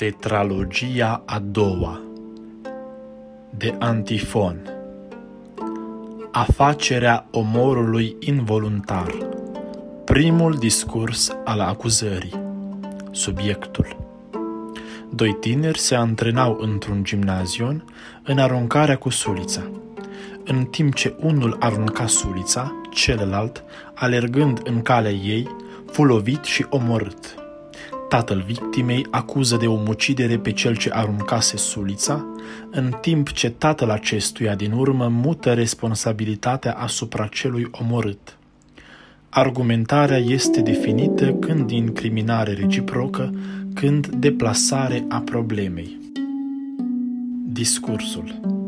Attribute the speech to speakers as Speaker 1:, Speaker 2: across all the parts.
Speaker 1: Tetralogia a doua De Antifon Afacerea omorului involuntar Primul discurs al acuzării Subiectul Doi tineri se antrenau într-un gimnazion în aruncarea cu sulița. În timp ce unul arunca sulița, celălalt, alergând în calea ei, fu lovit și omorât. Tatăl victimei acuză de omucidere pe cel ce aruncase sulița, în timp ce tatăl acestuia din urmă mută responsabilitatea asupra celui omorât. Argumentarea este definită când incriminare reciprocă, când deplasare a problemei. Discursul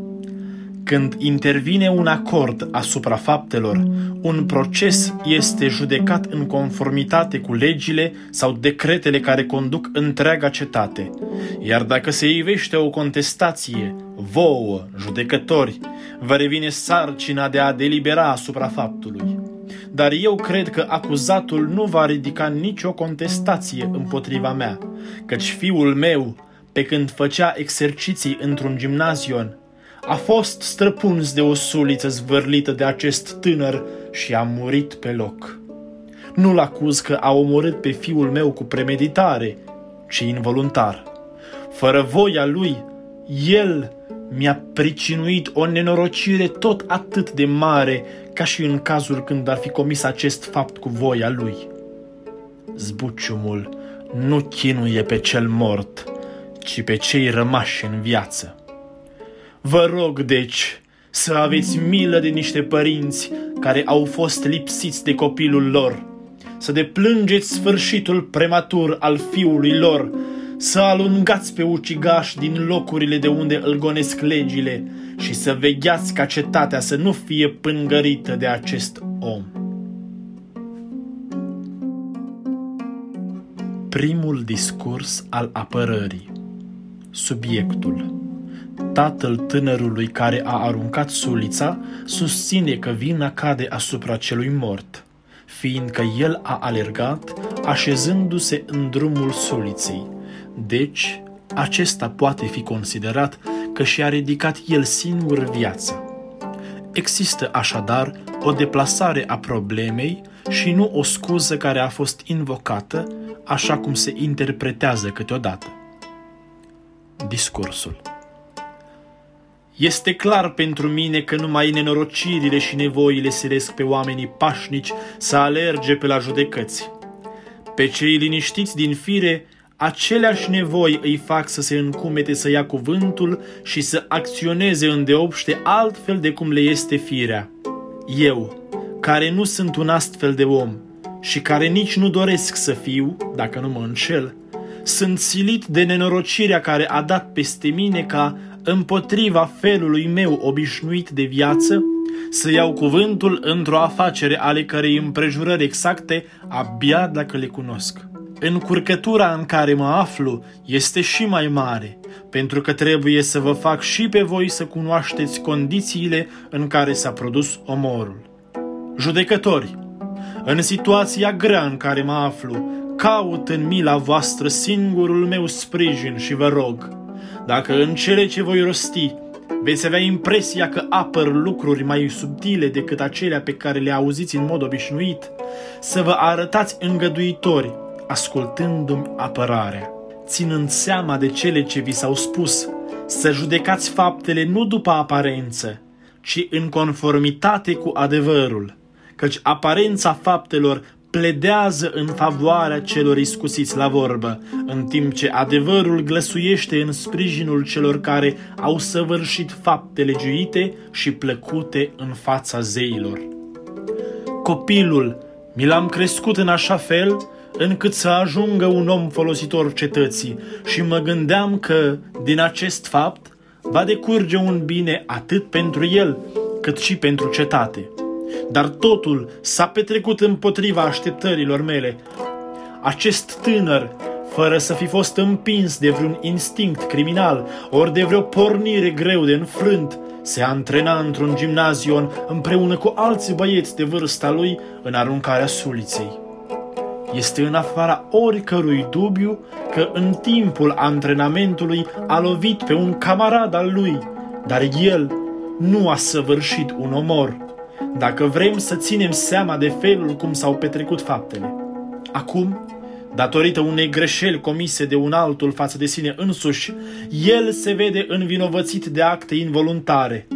Speaker 1: când intervine un acord asupra faptelor, un proces este judecat în conformitate cu legile sau decretele care conduc întreaga cetate. Iar dacă se ivește o contestație, vouă, judecători, vă revine sarcina de a delibera asupra faptului. Dar eu cred că acuzatul nu va ridica nicio contestație împotriva mea, căci fiul meu, pe când făcea exerciții într-un gimnazion, a fost străpuns de o suliță zvârlită de acest tânăr și a murit pe loc. Nu-l acuz că a omorât pe fiul meu cu premeditare, ci involuntar. Fără voia lui, el mi-a pricinuit o nenorocire tot atât de mare ca și în cazul când ar fi comis acest fapt cu voia lui. Zbuciumul nu chinuie pe cel mort, ci pe cei rămași în viață. Vă rog, deci, să aveți milă de niște părinți care au fost lipsiți de copilul lor, să deplângeți sfârșitul prematur al fiului lor, să alungați pe ucigaș din locurile de unde îl gonesc legile și să vegheați ca cetatea să nu fie pângărită de acest om. Primul discurs al apărării. Subiectul Tatăl tânărului care a aruncat sulița susține că vina cade asupra celui mort, fiindcă el a alergat așezându-se în drumul suliței. Deci, acesta poate fi considerat că și-a ridicat el singur viața. Există așadar o deplasare a problemei și nu o scuză care a fost invocată, așa cum se interpretează câteodată. Discursul este clar pentru mine că numai nenorocirile și nevoile silesc pe oamenii pașnici să alerge pe la judecăți. Pe cei liniștiți din fire, aceleași nevoi îi fac să se încumete să ia cuvântul și să acționeze îndeopște altfel de cum le este firea. Eu, care nu sunt un astfel de om și care nici nu doresc să fiu, dacă nu mă înșel, sunt silit de nenorocirea care a dat peste mine ca împotriva felului meu obișnuit de viață, să iau cuvântul într-o afacere ale cărei împrejurări exacte abia dacă le cunosc. Încurcătura în care mă aflu este și mai mare, pentru că trebuie să vă fac și pe voi să cunoașteți condițiile în care s-a produs omorul. Judecători, în situația grea în care mă aflu, caut în mila voastră singurul meu sprijin și vă rog – dacă în cele ce voi rosti veți avea impresia că apăr lucruri mai subtile decât acelea pe care le auziți în mod obișnuit, să vă arătați îngăduitori, ascultându-mi apărarea, ținând seama de cele ce vi s-au spus, să judecați faptele nu după aparență, ci în conformitate cu adevărul, căci aparența faptelor pledează în favoarea celor iscusiți la vorbă, în timp ce adevărul glăsuiește în sprijinul celor care au săvârșit fapte legiuite și plăcute în fața zeilor. Copilul mi l-am crescut în așa fel încât să ajungă un om folositor cetății și mă gândeam că, din acest fapt, va decurge un bine atât pentru el, cât și pentru cetate dar totul s-a petrecut împotriva așteptărilor mele. Acest tânăr, fără să fi fost împins de vreun instinct criminal, ori de vreo pornire greu de înfrânt, se antrena într-un gimnazion împreună cu alți băieți de vârsta lui în aruncarea suliței. este în afara oricărui dubiu că în timpul antrenamentului a lovit pe un camarad al lui, dar el nu a săvârșit un omor. Dacă vrem să ținem seama de felul cum s-au petrecut faptele. Acum, datorită unei greșeli comise de un altul față de sine însuși, el se vede învinovățit de acte involuntare.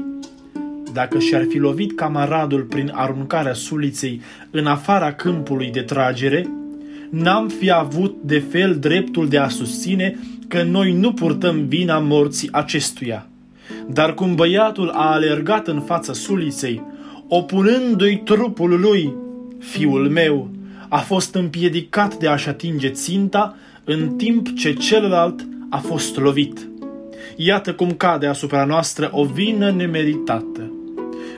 Speaker 1: Dacă și-ar fi lovit camaradul prin aruncarea suliței în afara câmpului de tragere, n-am fi avut de fel dreptul de a susține că noi nu purtăm vina morții acestuia. Dar cum băiatul a alergat în fața suliței, opunându-i trupul lui, fiul meu, a fost împiedicat de a-și atinge ținta, în timp ce celălalt a fost lovit. Iată cum cade asupra noastră o vină nemeritată.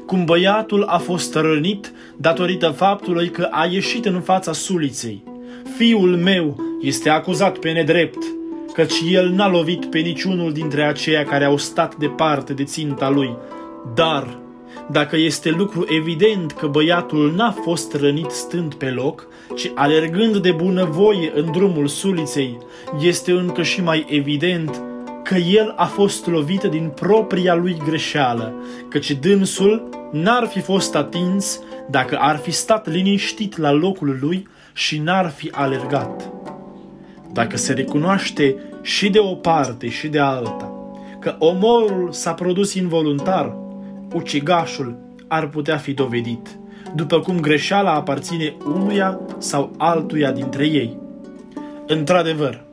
Speaker 1: Cum băiatul a fost rănit datorită faptului că a ieșit în fața suliței. Fiul meu este acuzat pe nedrept, căci el n-a lovit pe niciunul dintre aceia care au stat departe de ținta lui. Dar, dacă este lucru evident că băiatul n-a fost rănit stând pe loc, ci alergând de bunăvoie în drumul suliței, este încă și mai evident că el a fost lovit din propria lui greșeală, căci dânsul n-ar fi fost atins dacă ar fi stat liniștit la locul lui și n-ar fi alergat. Dacă se recunoaște și de o parte și de alta că omorul s-a produs involuntar, ucigașul ar putea fi dovedit, după cum greșeala aparține unuia sau altuia dintre ei. Într-adevăr,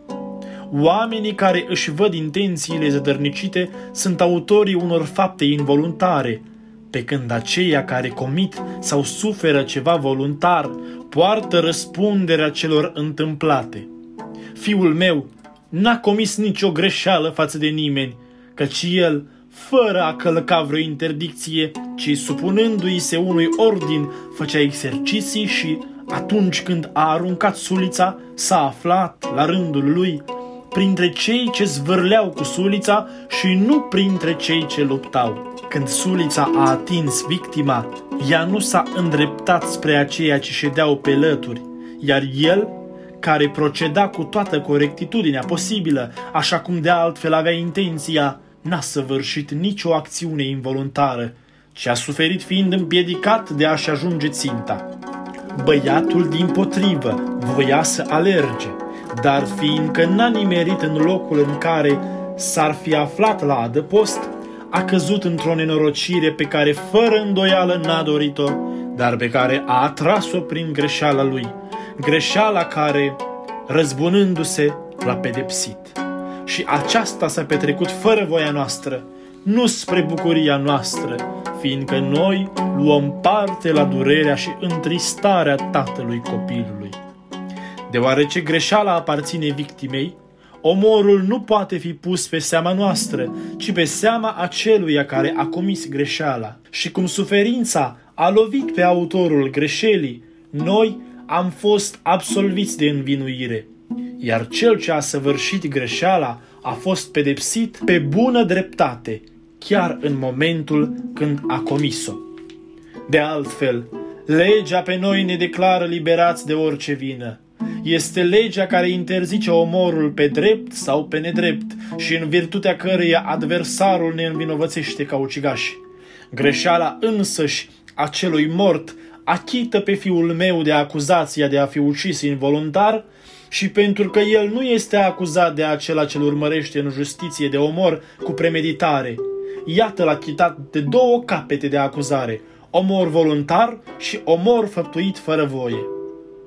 Speaker 1: oamenii care își văd intențiile zădărnicite sunt autorii unor fapte involuntare, pe când aceia care comit sau suferă ceva voluntar poartă răspunderea celor întâmplate. Fiul meu n-a comis nicio greșeală față de nimeni, căci el, fără a călca vreo interdicție, ci supunându-i se unui ordin, făcea exerciții și, atunci când a aruncat sulița, s-a aflat, la rândul lui, printre cei ce zvârleau cu sulița și nu printre cei ce luptau. Când sulița a atins victima, ea nu s-a îndreptat spre aceia ce ședeau pe lături, iar el, care proceda cu toată corectitudinea posibilă, așa cum de altfel avea intenția, n-a săvârșit nicio acțiune involuntară, ci a suferit fiind împiedicat de a-și ajunge ținta. Băiatul, din potrivă, voia să alerge, dar fiindcă n-a nimerit în locul în care s-ar fi aflat la adăpost, a căzut într-o nenorocire pe care fără îndoială n-a dorit-o, dar pe care a atras-o prin greșeala lui, greșeala care, răzbunându-se, l-a pedepsit. Și aceasta s-a petrecut fără voia noastră, nu spre bucuria noastră, fiindcă noi luăm parte la durerea și întristarea tatălui copilului. Deoarece greșeala aparține victimei, Omorul nu poate fi pus pe seama noastră, ci pe seama aceluia care a comis greșeala. Și cum suferința a lovit pe autorul greșelii, noi am fost absolviți de învinuire. Iar cel ce a săvârșit greșeala a fost pedepsit pe bună dreptate, chiar în momentul când a comis-o. De altfel, legea pe noi ne declară liberați de orice vină este legea care interzice omorul pe drept sau pe nedrept și în virtutea căreia adversarul ne învinovățește ca ucigași. Greșeala însăși a celui mort achită pe fiul meu de acuzația de a fi ucis involuntar și pentru că el nu este acuzat de acela ce urmărește în justiție de omor cu premeditare, iată l-a chitat de două capete de acuzare, omor voluntar și omor făptuit fără voie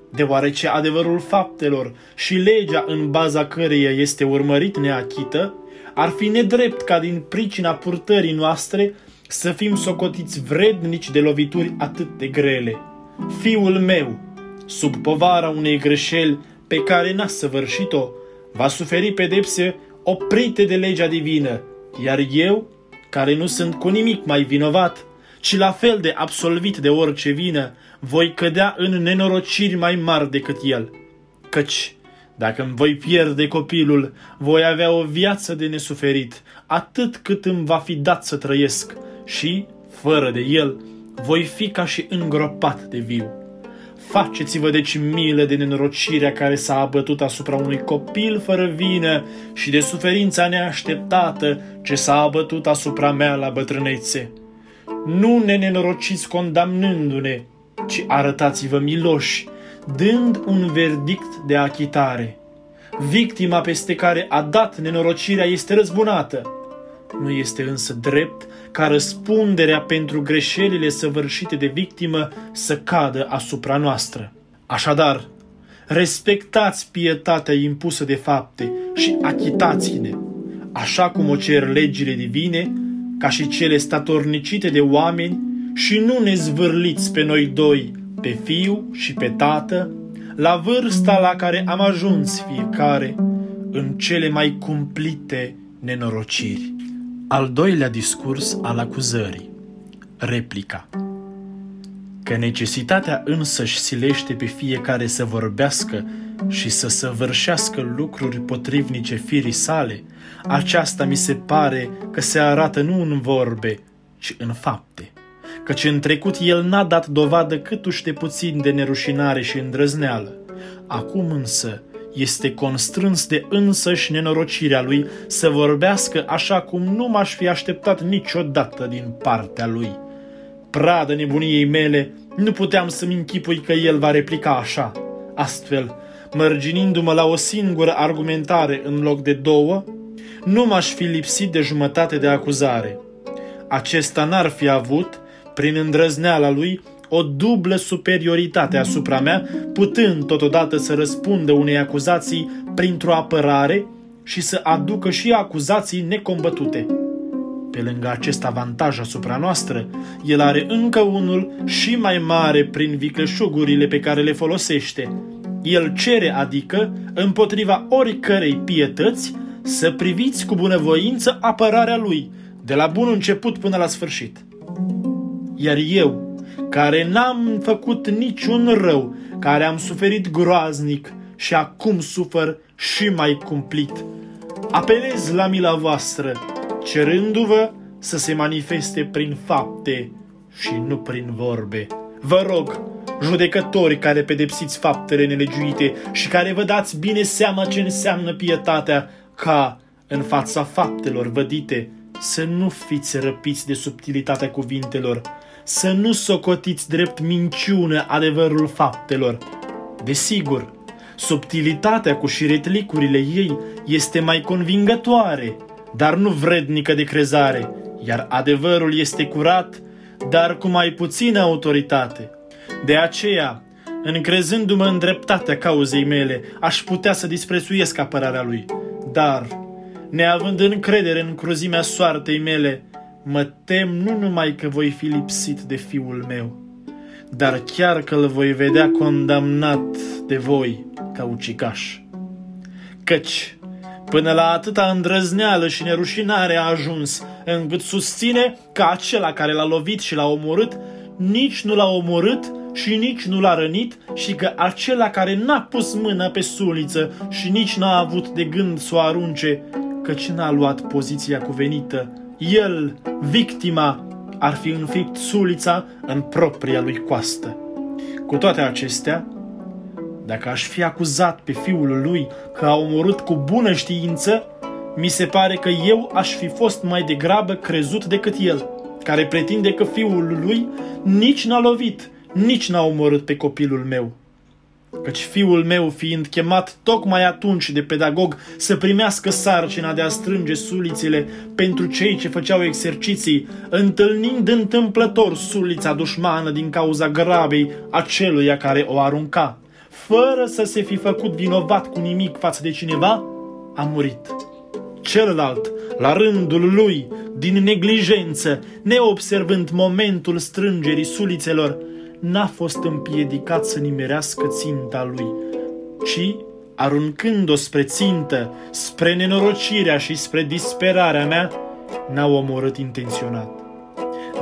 Speaker 1: deoarece adevărul faptelor și legea în baza căreia este urmărit neachită, ar fi nedrept ca din pricina purtării noastre să fim socotiți vrednici de lovituri atât de grele. Fiul meu, sub povara unei greșeli pe care n-a săvârșit-o, va suferi pedepse oprite de legea divină, iar eu, care nu sunt cu nimic mai vinovat, ci la fel de absolvit de orice vină, voi cădea în nenorociri mai mari decât el. Căci, dacă îmi voi pierde copilul, voi avea o viață de nesuferit, atât cât îmi va fi dat să trăiesc și, fără de el, voi fi ca și îngropat de viu. Faceți-vă deci milă de nenorocirea care s-a abătut asupra unui copil fără vină și de suferința neașteptată ce s-a abătut asupra mea la bătrânețe. Nu ne nenorociți condamnându-ne, ci arătați-vă miloși, dând un verdict de achitare. Victima peste care a dat nenorocirea este răzbunată. Nu este însă drept ca răspunderea pentru greșelile săvârșite de victimă să cadă asupra noastră. Așadar, respectați pietatea impusă de fapte și achitați-ne, așa cum o cer legile divine, ca și cele statornicite de oameni, și nu ne zvârliți pe noi doi, pe fiu și pe tată, la vârsta la care am ajuns fiecare, în cele mai cumplite nenorociri. Al doilea discurs al acuzării. Replica. Că necesitatea însăși silește pe fiecare să vorbească și să săvârșească lucruri potrivnice firii sale, aceasta mi se pare că se arată nu în vorbe, ci în fapte. Căci în trecut el n-a dat dovadă câtuși de puțin de nerușinare și îndrăzneală. Acum însă, este constrâns de însăși nenorocirea lui să vorbească așa cum nu m-aș fi așteptat niciodată din partea lui. Pradă nebuniei mele, nu puteam să-mi închipui că el va replica așa. Astfel, mărginindu-mă la o singură argumentare în loc de două, nu m-aș fi lipsit de jumătate de acuzare. Acesta n-ar fi avut, prin îndrăzneala lui, o dublă superioritate asupra mea, putând totodată să răspundă unei acuzații printr-o apărare și să aducă și acuzații necombătute. Pe lângă acest avantaj asupra noastră, el are încă unul și mai mare prin vicleșugurile pe care le folosește. El cere, adică, împotriva oricărei pietăți, să priviți cu bunăvoință apărarea lui, de la bun început până la sfârșit. Iar eu, care n-am făcut niciun rău, care am suferit groaznic și acum sufăr și mai cumplit. Apelez la mila voastră, cerându-vă să se manifeste prin fapte și nu prin vorbe. Vă rog, judecători care pedepsiți faptele nelegiuite și care vă dați bine seama ce înseamnă pietatea, ca, în fața faptelor vădite, să nu fiți răpiți de subtilitatea cuvintelor, să nu socotiți drept minciună adevărul faptelor. Desigur, subtilitatea cu șiretlicurile ei este mai convingătoare, dar nu vrednică de crezare, iar adevărul este curat, dar cu mai puțină autoritate. De aceea, încrezându-mă în dreptatea cauzei mele, aș putea să disprețuiesc apărarea lui. Dar, neavând încredere în cruzimea soartei mele, Mă tem nu numai că voi fi lipsit de fiul meu, dar chiar că îl voi vedea condamnat de voi ca ucigaș. Căci, până la atâta îndrăzneală și nerușinare a ajuns, încât susține că acela care l-a lovit și l-a omorât, nici nu l-a omorât și nici nu l-a rănit și că acela care n-a pus mâna pe suliță și nici n-a avut de gând să o arunce, căci n-a luat poziția cuvenită, el, victima, ar fi înfipt sulița în propria lui coastă. Cu toate acestea, dacă aș fi acuzat pe fiul lui că a omorât cu bună știință, mi se pare că eu aș fi fost mai degrabă crezut decât el, care pretinde că fiul lui nici n-a lovit, nici n-a omorât pe copilul meu căci fiul meu fiind chemat tocmai atunci de pedagog să primească sarcina de a strânge sulițele pentru cei ce făceau exerciții, întâlnind întâmplător sulița dușmană din cauza grabei aceluia care o arunca, fără să se fi făcut vinovat cu nimic față de cineva, a murit. Celălalt, la rândul lui, din neglijență, neobservând momentul strângerii sulițelor, n-a fost împiedicat să nimerească ținta lui, ci, aruncând-o spre țintă, spre nenorocirea și spre disperarea mea, n-a omorât intenționat.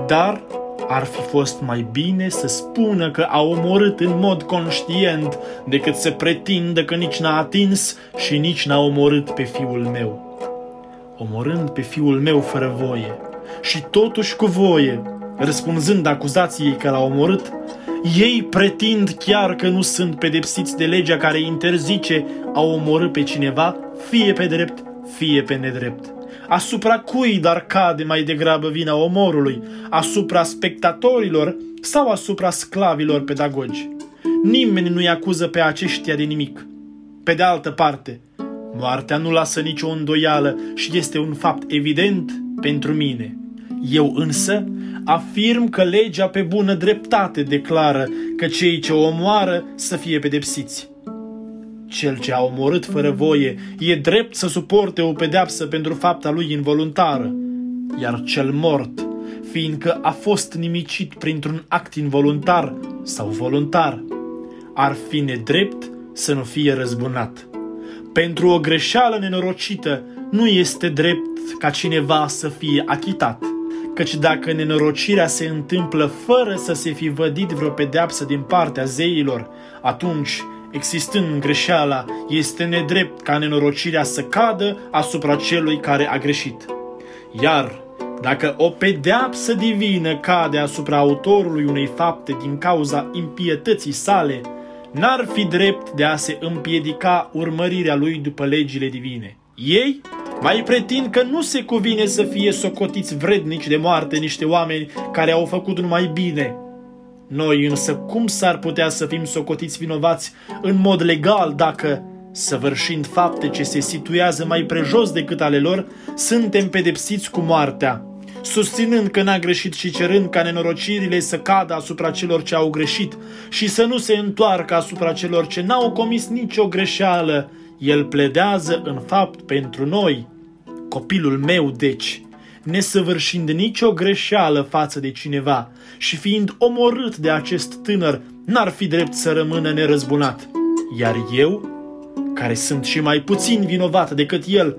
Speaker 1: Dar ar fi fost mai bine să spună că a omorât în mod conștient decât să pretindă că nici n-a atins și nici n-a omorât pe fiul meu. Omorând pe fiul meu fără voie și totuși cu voie, răspunzând acuzației că l-a omorât, Ei pretind chiar că nu sunt pedepsiți de legea care interzice a omorâ pe cineva, fie pe drept, fie pe nedrept. Asupra cui dar cade mai degrabă vina omorului? Asupra spectatorilor sau asupra sclavilor pedagogi? Nimeni nu-i acuză pe aceștia de nimic. Pe de altă parte, moartea nu lasă nicio îndoială și este un fapt evident pentru mine. Eu însă afirm că legea pe bună dreptate declară că cei ce o omoară să fie pedepsiți. Cel ce a omorât fără voie e drept să suporte o pedeapsă pentru fapta lui involuntară, iar cel mort, fiindcă a fost nimicit printr-un act involuntar sau voluntar, ar fi nedrept să nu fie răzbunat. Pentru o greșeală nenorocită nu este drept ca cineva să fie achitat, căci dacă nenorocirea se întâmplă fără să se fi vădit vreo pedeapsă din partea zeilor, atunci existând greșeala, este nedrept ca nenorocirea să cadă asupra celui care a greșit. Iar dacă o pedeapsă divină cade asupra autorului unei fapte din cauza impietății sale, n-ar fi drept de a se împiedica urmărirea lui după legile divine. Ei mai pretind că nu se cuvine să fie socotiți vrednici de moarte niște oameni care au făcut numai bine, noi însă cum s-ar putea să fim socotiți vinovați în mod legal dacă, săvârșind fapte ce se situează mai prejos decât ale lor, suntem pedepsiți cu moartea, susținând că n-a greșit și cerând ca nenorocirile să cadă asupra celor ce au greșit și să nu se întoarcă asupra celor ce n-au comis nicio greșeală, el pledează în fapt pentru noi. Copilul meu, deci, nesăvârșind nicio greșeală față de cineva și fiind omorât de acest tânăr, n-ar fi drept să rămână nerăzbunat. Iar eu, care sunt și mai puțin vinovat decât el,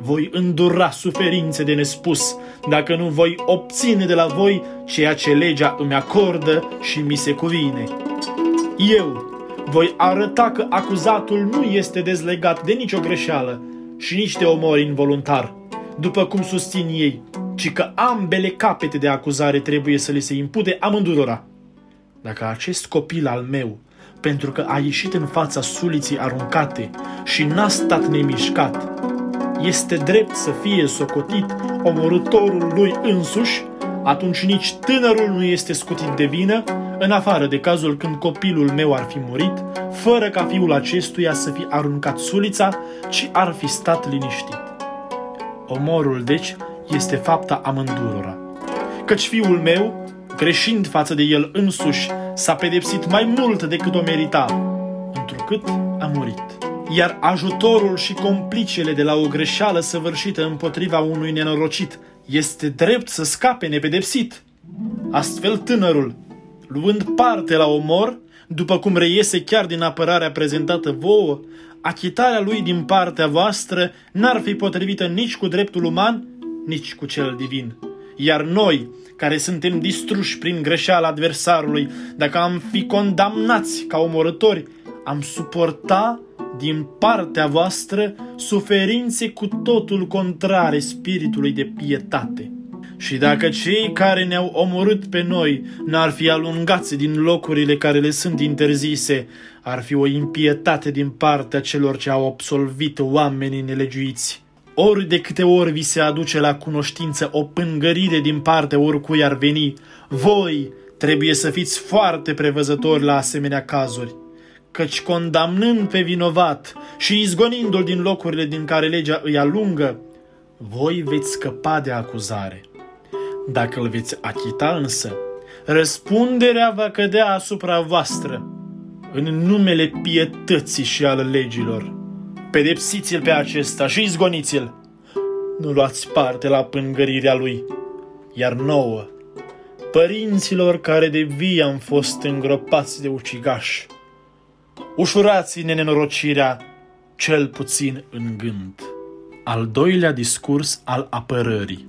Speaker 1: voi îndura suferințe de nespus dacă nu voi obține de la voi ceea ce legea îmi acordă și mi se cuvine. Eu voi arăta că acuzatul nu este dezlegat de nicio greșeală și nici de omor involuntar după cum susțin ei, ci că ambele capete de acuzare trebuie să le se impute amândurora. Dacă acest copil al meu, pentru că a ieșit în fața suliții aruncate și n-a stat nemișcat, este drept să fie socotit omorătorul lui însuși, atunci nici tânărul nu este scutit de vină, în afară de cazul când copilul meu ar fi murit, fără ca fiul acestuia să fi aruncat sulița, ci ar fi stat liniștit. Omorul, deci, este fapta amândurora. Căci fiul meu, greșind față de el însuși, s-a pedepsit mai mult decât o merita, întrucât a murit. Iar ajutorul și complicele de la o greșeală săvârșită împotriva unui nenorocit este drept să scape nepedepsit. Astfel tânărul, luând parte la omor, după cum reiese chiar din apărarea prezentată vouă, achitarea lui din partea voastră n-ar fi potrivită nici cu dreptul uman, nici cu cel divin. Iar noi, care suntem distruși prin greșeala adversarului, dacă am fi condamnați ca omorători, am suporta din partea voastră suferințe cu totul contrare spiritului de pietate. Și dacă cei care ne-au omorât pe noi n-ar fi alungați din locurile care le sunt interzise, ar fi o impietate din partea celor ce au absolvit oamenii nelegiuiți. Ori de câte ori vi se aduce la cunoștință o pângărire din partea oricui ar veni, voi trebuie să fiți foarte prevăzători la asemenea cazuri căci condamnând pe vinovat și izgonindu-l din locurile din care legea îi alungă, voi veți scăpa de acuzare. Dacă îl veți achita însă, răspunderea va cădea asupra voastră, în numele pietății și al legilor. Pedepsiți-l pe acesta și izgoniți-l. Nu luați parte la pângărirea lui, iar nouă, părinților care de vie am fost îngropați de ucigași, ușurați-ne nenorocirea, cel puțin în gând. Al doilea discurs al apărării.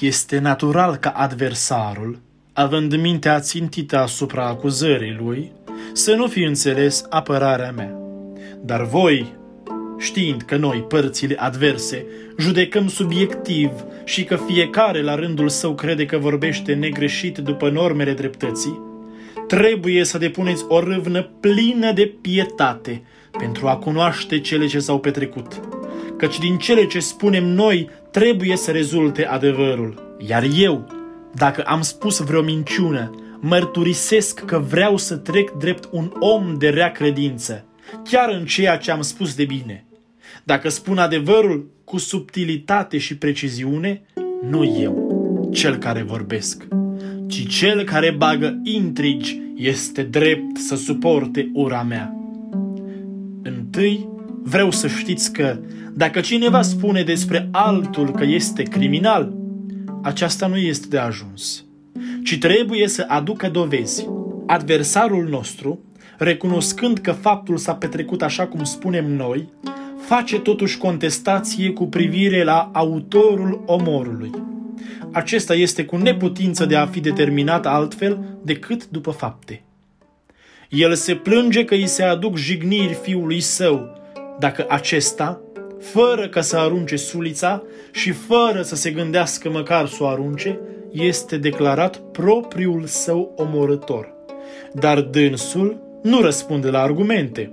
Speaker 1: Este natural ca adversarul, având mintea țintită asupra acuzării lui, să nu fi înțeles apărarea mea. Dar voi, știind că noi, părțile adverse, judecăm subiectiv și că fiecare la rândul său crede că vorbește negreșit după normele dreptății, trebuie să depuneți o râvnă plină de pietate pentru a cunoaște cele ce s-au petrecut. Căci din cele ce spunem noi trebuie să rezulte adevărul. Iar eu, dacă am spus vreo minciună, mărturisesc că vreau să trec drept un om de rea credință, chiar în ceea ce am spus de bine. Dacă spun adevărul cu subtilitate și preciziune, nu eu, cel care vorbesc, ci cel care bagă intrigi este drept să suporte ura mea. Întâi, vreau să știți că dacă cineva spune despre altul că este criminal, aceasta nu este de ajuns, ci trebuie să aducă dovezi. Adversarul nostru, recunoscând că faptul s-a petrecut așa cum spunem noi, face totuși contestație cu privire la autorul omorului. Acesta este cu neputință de a fi determinat altfel decât după fapte. El se plânge că îi se aduc jigniri fiului său, dacă acesta, fără ca să arunce sulița și fără să se gândească măcar să o arunce, este declarat propriul său omorător. Dar dânsul nu răspunde la argumente,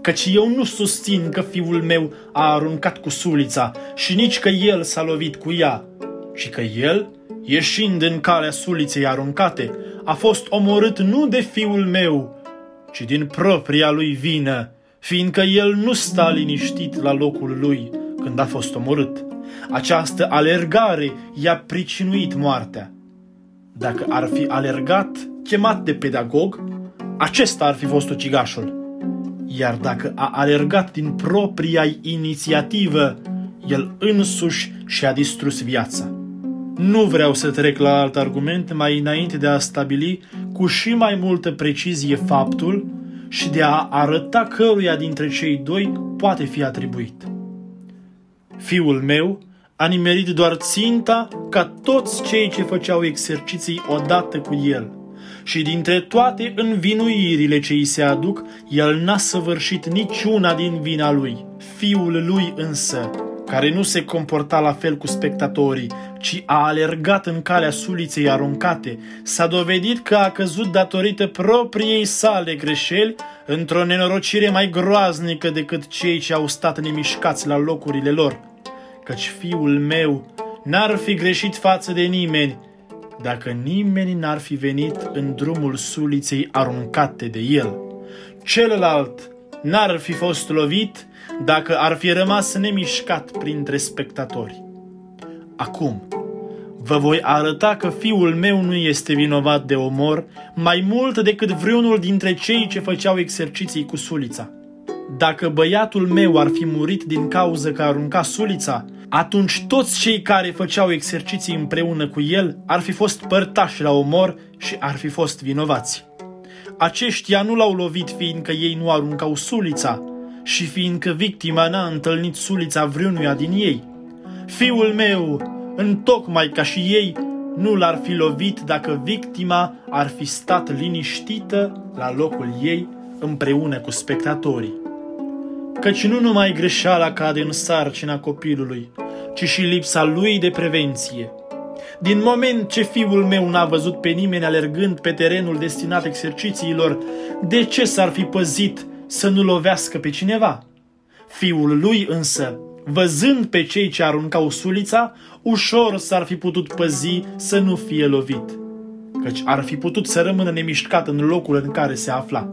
Speaker 1: căci eu nu susțin că fiul meu a aruncat cu sulița și nici că el s-a lovit cu ea, ci că el, ieșind în calea suliței aruncate, a fost omorât nu de fiul meu, ci din propria lui vină, fiindcă el nu sta liniștit la locul lui când a fost omorât. Această alergare i-a pricinuit moartea. Dacă ar fi alergat chemat de pedagog, acesta ar fi fost ucigașul. Iar dacă a alergat din propria inițiativă, el însuși și-a distrus viața. Nu vreau să trec la alt argument mai înainte de a stabili cu și mai multă precizie faptul și de a arăta căruia dintre cei doi poate fi atribuit. Fiul meu a nimerit doar ținta ca toți cei ce făceau exerciții odată cu el. Și dintre toate învinuirile ce îi se aduc, el n-a săvârșit niciuna din vina lui. Fiul lui însă care nu se comporta la fel cu spectatorii, ci a alergat în calea suliței aruncate, s-a dovedit că a căzut datorită propriei sale greșeli într-o nenorocire mai groaznică decât cei ce au stat nemișcați la locurile lor. Căci fiul meu n-ar fi greșit față de nimeni, dacă nimeni n-ar fi venit în drumul suliței aruncate de el. Celălalt n-ar fi fost lovit dacă ar fi rămas nemișcat printre spectatori. Acum, vă voi arăta că fiul meu nu este vinovat de omor mai mult decât vreunul dintre cei ce făceau exerciții cu sulița. Dacă băiatul meu ar fi murit din cauză că arunca sulița, atunci toți cei care făceau exerciții împreună cu el ar fi fost părtași la omor și ar fi fost vinovați. Aceștia nu l-au lovit fiindcă ei nu aruncau sulița, și fiindcă victima n-a întâlnit sulița vreunuia din ei. Fiul meu, întocmai ca și ei, nu l-ar fi lovit dacă victima ar fi stat liniștită la locul ei împreună cu spectatorii. Căci nu numai greșeala cade în sarcina copilului, ci și lipsa lui de prevenție. Din moment ce fiul meu n-a văzut pe nimeni alergând pe terenul destinat exercițiilor, de ce s-ar fi păzit să nu lovească pe cineva. Fiul lui însă, văzând pe cei ce aruncau sulița, ușor s-ar fi putut păzi să nu fie lovit, căci ar fi putut să rămână nemișcat în locul în care se afla.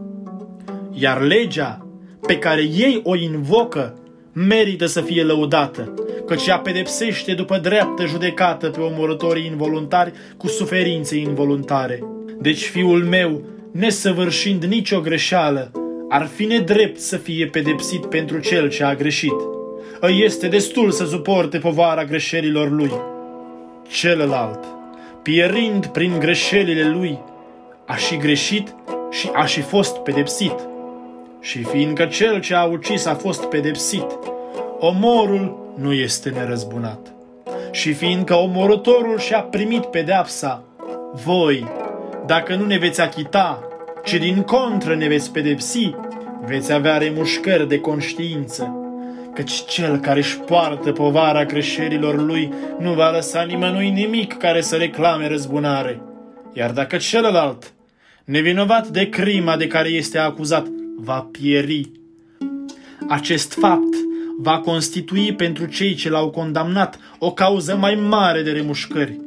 Speaker 1: Iar legea pe care ei o invocă merită să fie lăudată, căci ea pedepsește după dreaptă judecată pe omorătorii involuntari cu suferințe involuntare. Deci fiul meu, nesăvârșind nicio greșeală, ar fi nedrept să fie pedepsit pentru cel ce a greșit. Îi este destul să suporte povara greșelilor lui. Celălalt, pierind prin greșelile lui, a și greșit și a și fost pedepsit. Și fiindcă cel ce a ucis a fost pedepsit, omorul nu este nerăzbunat. Și fiindcă omorătorul și-a primit pedeapsa, voi, dacă nu ne veți achita și din contră ne veți pedepsi, veți avea remușcări de conștiință, căci cel care își poartă povara greșelilor lui nu va lăsa nimănui nimic care să reclame răzbunare. Iar dacă celălalt, nevinovat de crima de care este acuzat, va pieri. Acest fapt va constitui pentru cei ce l-au condamnat o cauză mai mare de remușcări.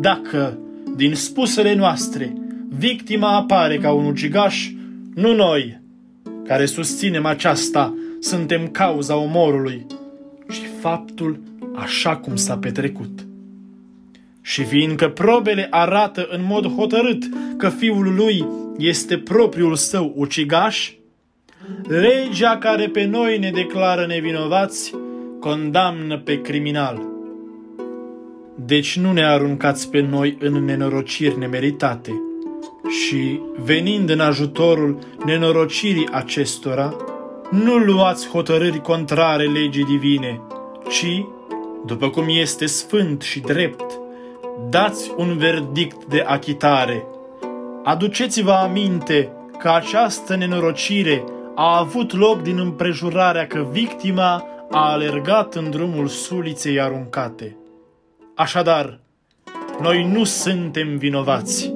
Speaker 1: Dacă, din spusele noastre, victima apare ca un ucigaș, nu noi, care susținem aceasta, suntem cauza omorului și faptul așa cum s-a petrecut. Și fiindcă probele arată în mod hotărât că fiul lui este propriul său ucigaș, legea care pe noi ne declară nevinovați condamnă pe criminal. Deci nu ne aruncați pe noi în nenorociri nemeritate și, venind în ajutorul nenorocirii acestora, nu luați hotărâri contrare legii divine, ci, după cum este sfânt și drept, dați un verdict de achitare. Aduceți-vă aminte că această nenorocire a avut loc din împrejurarea că victima a alergat în drumul suliței aruncate. Așadar, noi nu suntem vinovați.